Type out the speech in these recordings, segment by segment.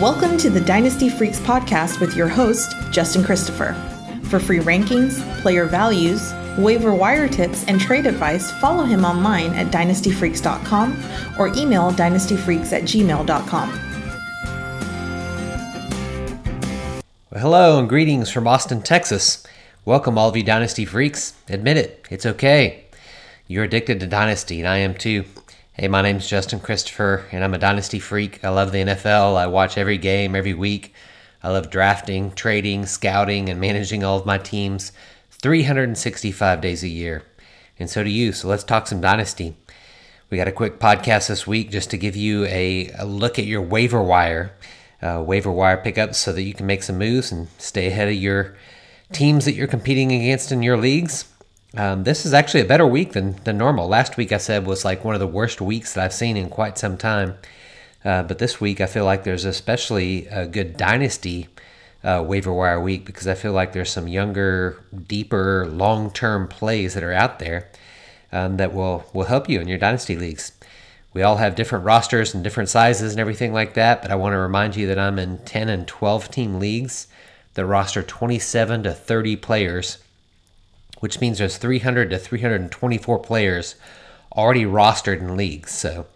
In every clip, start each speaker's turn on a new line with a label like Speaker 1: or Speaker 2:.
Speaker 1: Welcome to the Dynasty Freaks podcast with your host, Justin Christopher. For free rankings, player values, waiver wire tips, and trade advice, follow him online at dynastyfreaks.com or email dynastyfreaks at gmail.com.
Speaker 2: Hello and greetings from Austin, Texas. Welcome, all of you Dynasty freaks. Admit it, it's okay. You're addicted to Dynasty, and I am too. Hey, my name's Justin Christopher, and I'm a Dynasty freak. I love the NFL. I watch every game every week. I love drafting, trading, scouting, and managing all of my teams 365 days a year. And so do you. So let's talk some Dynasty. We got a quick podcast this week just to give you a, a look at your waiver wire, uh, waiver wire pickups so that you can make some moves and stay ahead of your teams that you're competing against in your leagues. Um, this is actually a better week than, than normal. Last week I said was like one of the worst weeks that I've seen in quite some time. Uh, but this week I feel like there's especially a good dynasty uh, waiver wire week because I feel like there's some younger, deeper, long term plays that are out there um, that will, will help you in your dynasty leagues. We all have different rosters and different sizes and everything like that, but I want to remind you that I'm in 10 and 12 team leagues that roster 27 to 30 players which means there's 300 to 324 players already rostered in leagues. So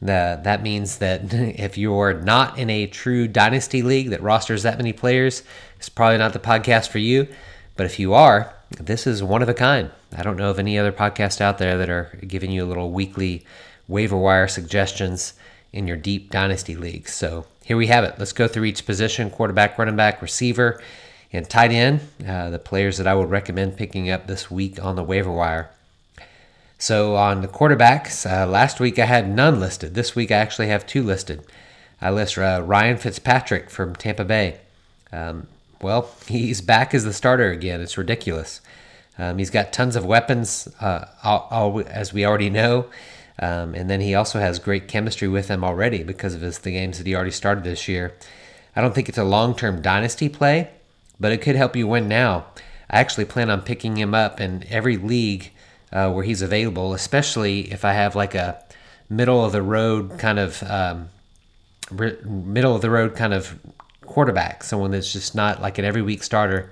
Speaker 2: the, that means that if you're not in a true dynasty league that rosters that many players, it's probably not the podcast for you. But if you are, this is one of a kind. I don't know of any other podcast out there that are giving you a little weekly waiver wire suggestions in your deep dynasty leagues. So here we have it. Let's go through each position quarterback, running back, receiver and tight end, uh, the players that I would recommend picking up this week on the waiver wire. So on the quarterbacks, uh, last week I had none listed. This week I actually have two listed. I list uh, Ryan Fitzpatrick from Tampa Bay. Um, well, he's back as the starter again. It's ridiculous. Um, he's got tons of weapons, uh, all, all, as we already know. Um, and then he also has great chemistry with them already because of his, the games that he already started this year. I don't think it's a long term dynasty play, but it could help you win now. I actually plan on picking him up in every league uh, where he's available, especially if I have like a middle of the road kind of um, middle of the road kind of quarterback, someone that's just not like an every week starter.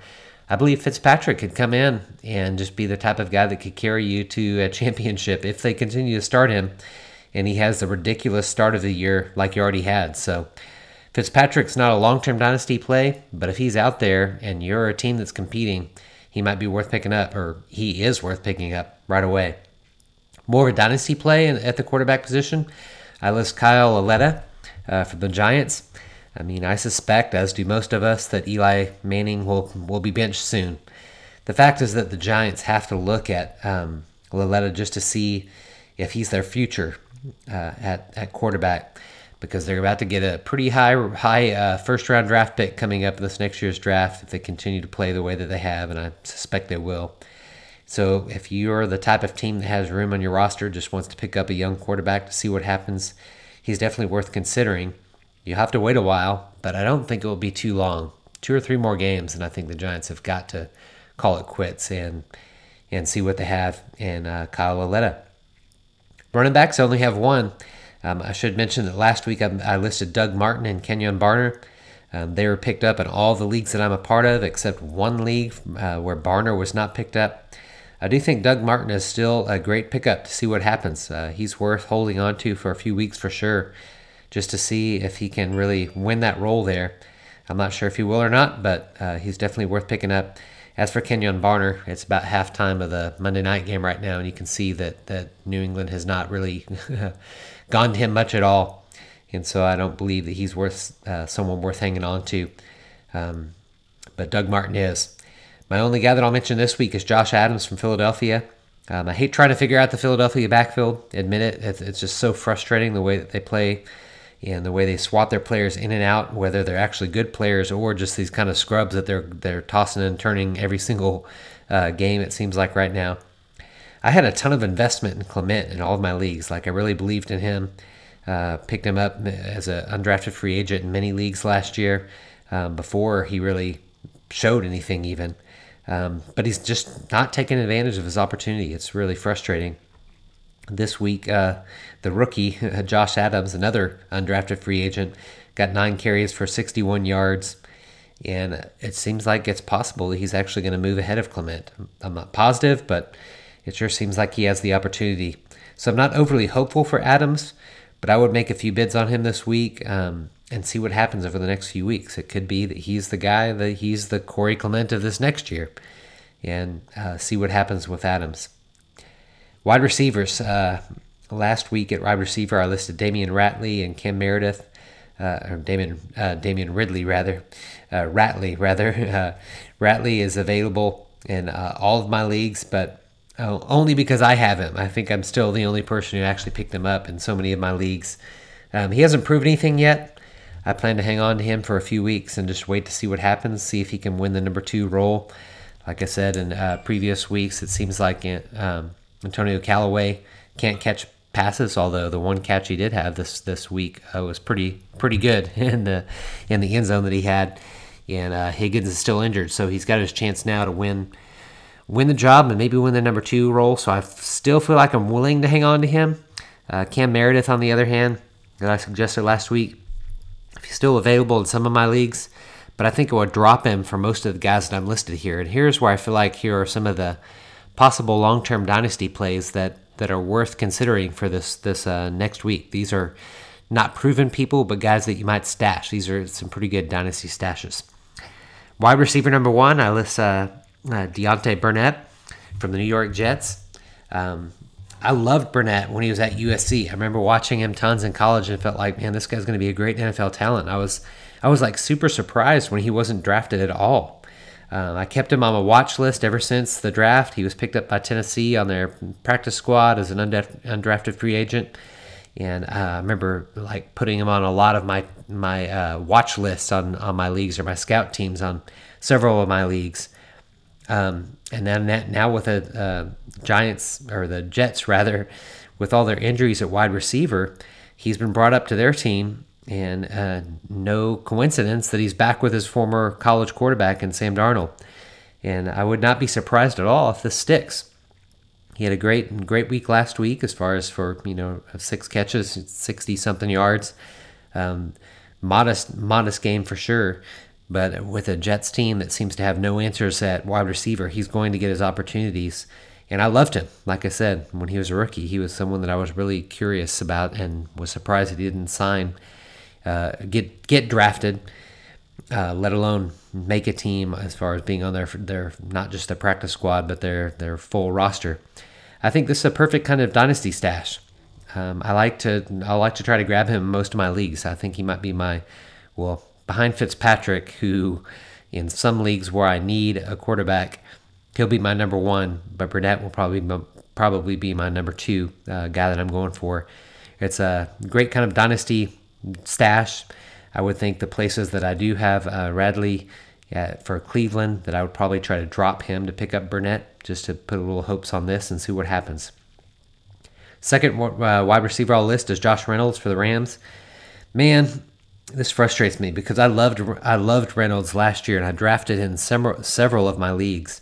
Speaker 2: I believe Fitzpatrick could come in and just be the type of guy that could carry you to a championship if they continue to start him. And he has the ridiculous start of the year like he already had. So Fitzpatrick's not a long term dynasty play, but if he's out there and you're a team that's competing, he might be worth picking up, or he is worth picking up right away. More of a dynasty play at the quarterback position. I list Kyle Lauletta uh, for the Giants. I mean, I suspect, as do most of us, that Eli Manning will will be benched soon. The fact is that the Giants have to look at um, Lauletta just to see if he's their future uh, at at quarterback because they're about to get a pretty high high uh, first round draft pick coming up this next year's draft if they continue to play the way that they have, and I suspect they will. So if you're the type of team that has room on your roster, just wants to pick up a young quarterback to see what happens, he's definitely worth considering. You have to wait a while, but I don't think it will be too long. Two or three more games, and I think the Giants have got to call it quits and and see what they have in uh, Kyle Lauletta. Running backs only have one. Um, I should mention that last week I, I listed Doug Martin and Kenjon Barner. Um, they were picked up in all the leagues that I'm a part of, except one league uh, where Barner was not picked up. I do think Doug Martin is still a great pickup to see what happens. Uh, he's worth holding on to for a few weeks for sure, just to see if he can really win that role there. I'm not sure if he will or not, but uh, he's definitely worth picking up. As for Kenjon Barner, it's about halftime of the Monday night game right now, and you can see that, that New England has not really gone to him much at all. And so I don't believe that he's worth uh, someone worth hanging on to. Um, but Doug Martin is. My only guy that I'll mention this week is Josh Adams from Philadelphia. Um, I hate trying to figure out the Philadelphia backfield. Admit it, it's just so frustrating the way that they play and the way they swap their players in and out, whether they're actually good players or just these kind of scrubs that they're they're tossing and turning every single uh, game. It seems like right now. I had a ton of investment in Clement in all of my leagues. Like I really believed in him. Uh, picked him up as an undrafted free agent in many leagues last year um, before he really showed anything even. Um, but he's just not taking advantage of his opportunity. It's really frustrating. This week, uh, the rookie, Josh Adams, another undrafted free agent, got nine carries for 61 yards. And it seems like it's possible that he's actually going to move ahead of Clement. I'm not positive, but it sure seems like he has the opportunity. So I'm not overly hopeful for Adams, but I would make a few bids on him this week um, and see what happens over the next few weeks. It could be that he's the guy, that he's the Corey Clement of this next year, and uh, see what happens with Adams. Wide receivers. Uh, last week at wide receiver, I listed Damion Ratley and Cam Meredith, uh, or Damion, uh, Damion Ridley, rather. Uh, Ratley, rather. Uh, Ratley is available in uh, all of my leagues, but Oh, only because I have him. I think I'm still the only person who actually picked him up in so many of my leagues. Um, he hasn't proved anything yet. I plan to hang on to him for a few weeks and just wait to see what happens, see if he can win the number two role. Like I said in uh, previous weeks, it seems like um, Antonio Callaway can't catch passes, although the one catch he did have this this week uh, was pretty pretty good in the in the end zone that he had. And uh, Higgins is still injured, so he's got his chance now to win win the job and maybe win the number two role. So I still feel like I'm willing to hang on to him. Uh, Cam Meredith, on the other hand, that I suggested last week, if he's still available in some of my leagues, but I think it would drop him for most of the guys that I'm listed here. And here's where I feel like here are some of the possible long-term dynasty plays that that are worth considering for this this uh, next week. These are not proven people, but guys that you might stash. These are some pretty good dynasty stashes. Wide receiver number one, I list uh, uh, Deontay Burnett from the New York Jets. Um, I loved Burnett when he was at USC. I remember watching him tons in college and felt like, man, this guy's going to be a great NFL talent. I was, I was like super surprised when he wasn't drafted at all. Um, I kept him on my watch list ever since the draft. He was picked up by Tennessee on their practice squad as an undrafted free agent, and uh, I remember like putting him on a lot of my my uh, watch lists on on my leagues or my scout teams on several of my leagues. Um, and then now with the uh, Giants or the Jets rather, with all their injuries at wide receiver, he's been brought up to their team, and uh, no coincidence that he's back with his former college quarterback in Sam Darnold. And I would not be surprised at all if this sticks. He had a great great week last week as far as for you know six catches, sixty something yards. Um, modest modest game for sure. But with a Jets team that seems to have no answers at wide receiver, he's going to get his opportunities. And I loved him. Like I said, when he was a rookie, he was someone that I was really curious about and was surprised that he didn't sign, uh, get get drafted, uh, let alone make a team as far as being on their their not just their practice squad but their their full roster. I think this is a perfect kind of dynasty stash. Um, I like to I like to try to grab him most of my leagues. I think he might be my well behind Fitzpatrick, who in some leagues where I need a quarterback, he'll be my number one, but Burnett will probably probably be my number two uh, guy that I'm going for. It's a great kind of dynasty stash. I would think the places that I do have uh, Ratley for Cleveland, that I would probably try to drop him to pick up Burnett just to put a little hopes on this and see what happens. Second uh, wide receiver I'll list is Josh Reynolds for the Rams. Man, this frustrates me because I loved I loved Reynolds last year and I drafted him several several of my leagues.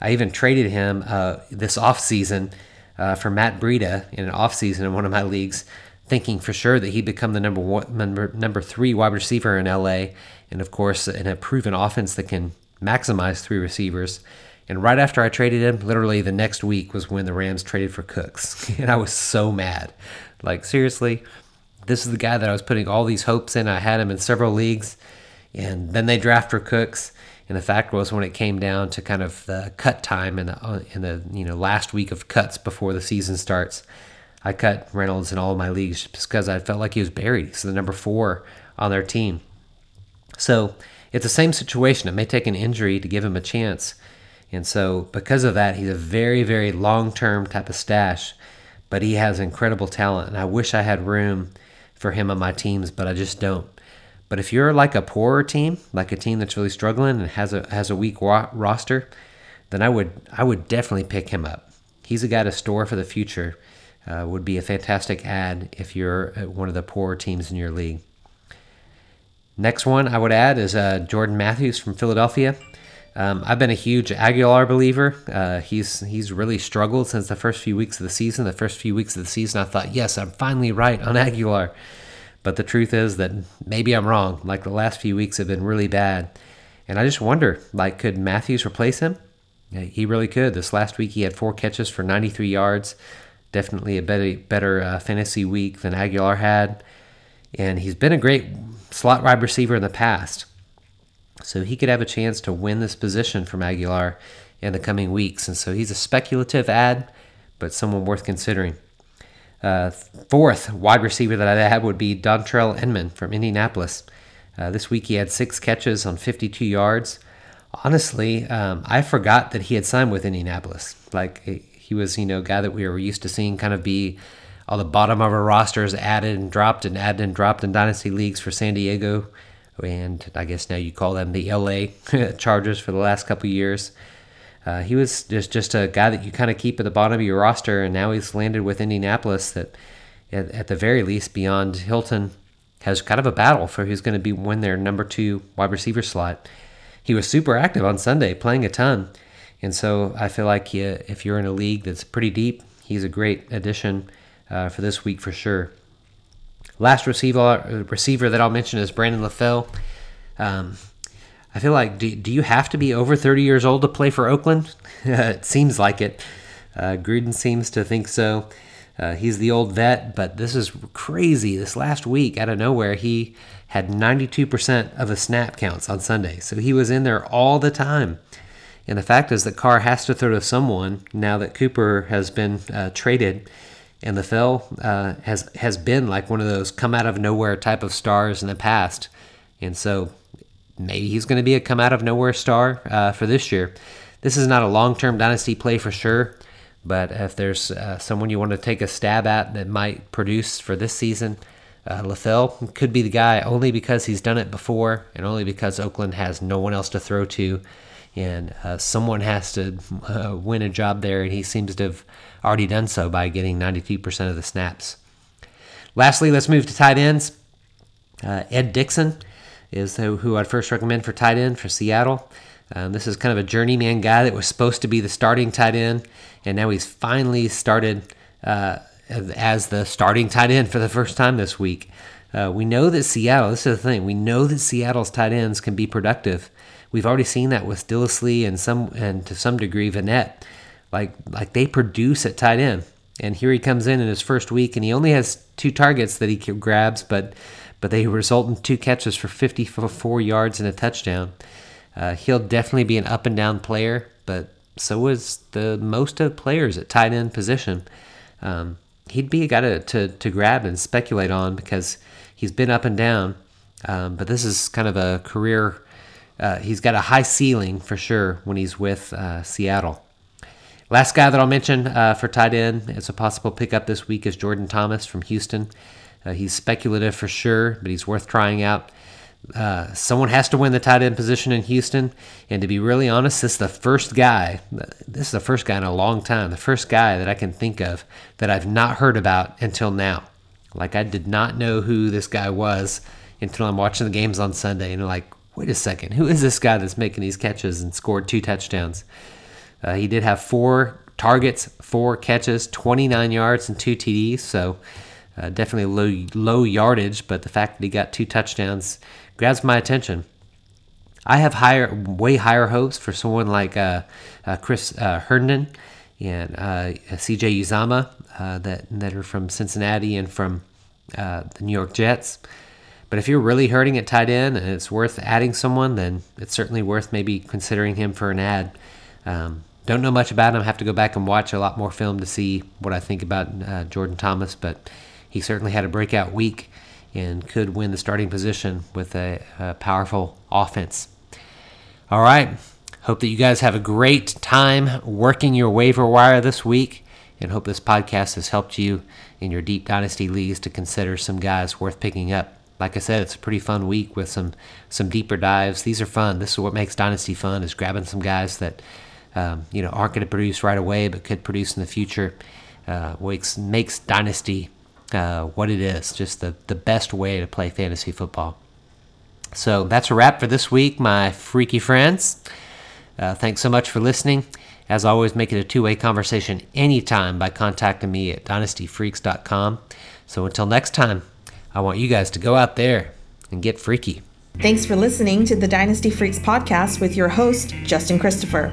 Speaker 2: I even traded him uh, this offseason uh, for Matt Breida in an offseason in one of my leagues, thinking for sure that he'd become the number one number, number three wide receiver in LA, and of course in a proven offense that can maximize three receivers. And right after I traded him, literally the next week was when the Rams traded for Cooks, and I was so mad. Like seriously, this is the guy that I was putting all these hopes in. I had him in several leagues, and then they draft for Cooks. And the fact was, when it came down to kind of the cut time in the uh, in the you know last week of cuts before the season starts, I cut Reynolds in all of my leagues just because I felt like he was buried. So the number four on their team. So it's the same situation. It may take an injury to give him a chance. And so, because of that, he's a very, very long term type of stash, but he has incredible talent. And I wish I had room for him on my teams, but I just don't. But if you're like a poorer team, like a team that's really struggling and has a has a weak wa- roster, then I would I would definitely pick him up. He's a guy to store for the future. Uh, would be a fantastic ad if you're uh, one of the poorer teams in your league. Next one I would add is uh, Jordan Matthews from Philadelphia. Um, I've been a huge Agholor believer. Uh, he's he's really struggled since the first few weeks of the season. The first few weeks of the season, I thought, yes, I'm finally right on Agholor. But the truth is that maybe I'm wrong. Like the last few weeks have been really bad. And I just wonder, like, could Matthews replace him? He really could. This last week he had four catches for 93 yards. Definitely a better, better uh, fantasy week than Agholor had. And he's been a great slot wide receiver in the past. So he could have a chance to win this position from Agholor in the coming weeks. And so he's a speculative ad, but someone worth considering. Uh, fourth wide receiver that I have would be Dontrelle Inman from Indianapolis. Uh, this week he had six catches on 52 yards. Honestly, um, I forgot that he had signed with Indianapolis. Like he was, you know, a guy that we were used to seeing kind of be on the bottom of our rosters, added and dropped and added and dropped in dynasty leagues for San Diego, and I guess now you call them the LA Chargers for the last couple years. Uh, he was just just a guy that you kind of keep at the bottom of your roster, and now he's landed with Indianapolis. That, at, at the very least, beyond Hilton, has kind of a battle for who's going to be win their number two wide receiver slot. He was super active on Sunday, playing a ton, and so I feel like he, if you're in a league that's pretty deep, he's a great addition uh, for this week for sure. Last receiver receiver that I'll mention is Brandon LaFell. Um, I feel like do, do you have to be over 30 years old to play for Oakland? it seems like it. Uh, Gruden seems to think so. Uh, he's the old vet, but this is crazy. This last week, out of nowhere, he had 92% of the snap counts on Sunday. So he was in there all the time. And the fact is that Carr has to throw to someone now that Cooper has been uh, traded. And LaFell uh, has has been like one of those come out of nowhere type of stars in the past, and so maybe he's going to be a come out of nowhere star uh, for this year. This is not a long term dynasty play for sure, but if there's uh, someone you want to take a stab at that might produce for this season, uh, LaFell could be the guy only because he's done it before and only because Oakland has no one else to throw to. And uh, someone has to uh, win a job there, and he seems to have already done so by getting 92% of the snaps. Lastly, let's move to tight ends. Uh, Ed Dickson is who I'd first recommend for tight end for Seattle. Um, this is kind of a journeyman guy that was supposed to be the starting tight end, and now he's finally started uh, as the starting tight end for the first time this week. Uh, we know that Seattle, this is the thing, we know that Seattle's tight ends can be productive. We've already seen that with Dissly and some and to some degree Vannett. Like like they produce at tight end. And here he comes in in his first week and he only has two targets that he grabs, but but they result in two catches for 54 yards and a touchdown. Uh, he'll definitely be an up and down player, but so is the most of players at tight end position. Um, he'd be a guy to, to, to, grab and speculate on because he's been up and down. Um, but this is kind of a career. Uh, he's got a high ceiling for sure when he's with uh, Seattle. Last guy that I'll mention uh, for tight end as a possible pickup this week is Jordan Thomas from Houston. Uh, he's speculative for sure, but he's worth trying out. Uh, someone has to win the tight end position in Houston, and to be really honest, this is the first guy. This is the first guy in a long time. The first guy that I can think of that I've not heard about until now. Like I did not know who this guy was until I'm watching the games on Sunday, and I'm like, wait a second, who is this guy that's making these catches and scored two touchdowns? Uh, he did have four targets, four catches, 29 yards, and two TDs. So uh, definitely low low yardage, but the fact that he got two touchdowns grabs my attention. I have higher, way higher hopes for someone like uh, uh, Chris uh, Herndon and uh, C.J. Uzomah uh, that that are from Cincinnati and from the New York Jets. But if you're really hurting at tight end and it's worth adding someone, then it's certainly worth maybe considering him for an ad. Um, don't know much about him. I have to go back and watch a lot more film to see what I think about uh, Jordan Thomas, but he certainly had a breakout week and could win the starting position with a, a powerful offense. All right. Hope that you guys have a great time working your waiver wire this week and hope this podcast has helped you in your deep dynasty leagues to consider some guys worth picking up. Like I said, it's a pretty fun week with some some deeper dives. These are fun. This is what makes dynasty fun: is grabbing some guys that um, you know aren't going to produce right away, but could produce in the future. Uh, makes makes dynasty uh, what it is, just the, the best way to play fantasy football. So that's a wrap for this week, my freaky friends. Uh, thanks so much for listening. As always, make it a two way conversation anytime by contacting me at dynastyfreaks.com. So until next time, I want you guys to go out there and get freaky.
Speaker 1: Thanks for listening to the Dynasty Freaks podcast with your host, Justin Christopher.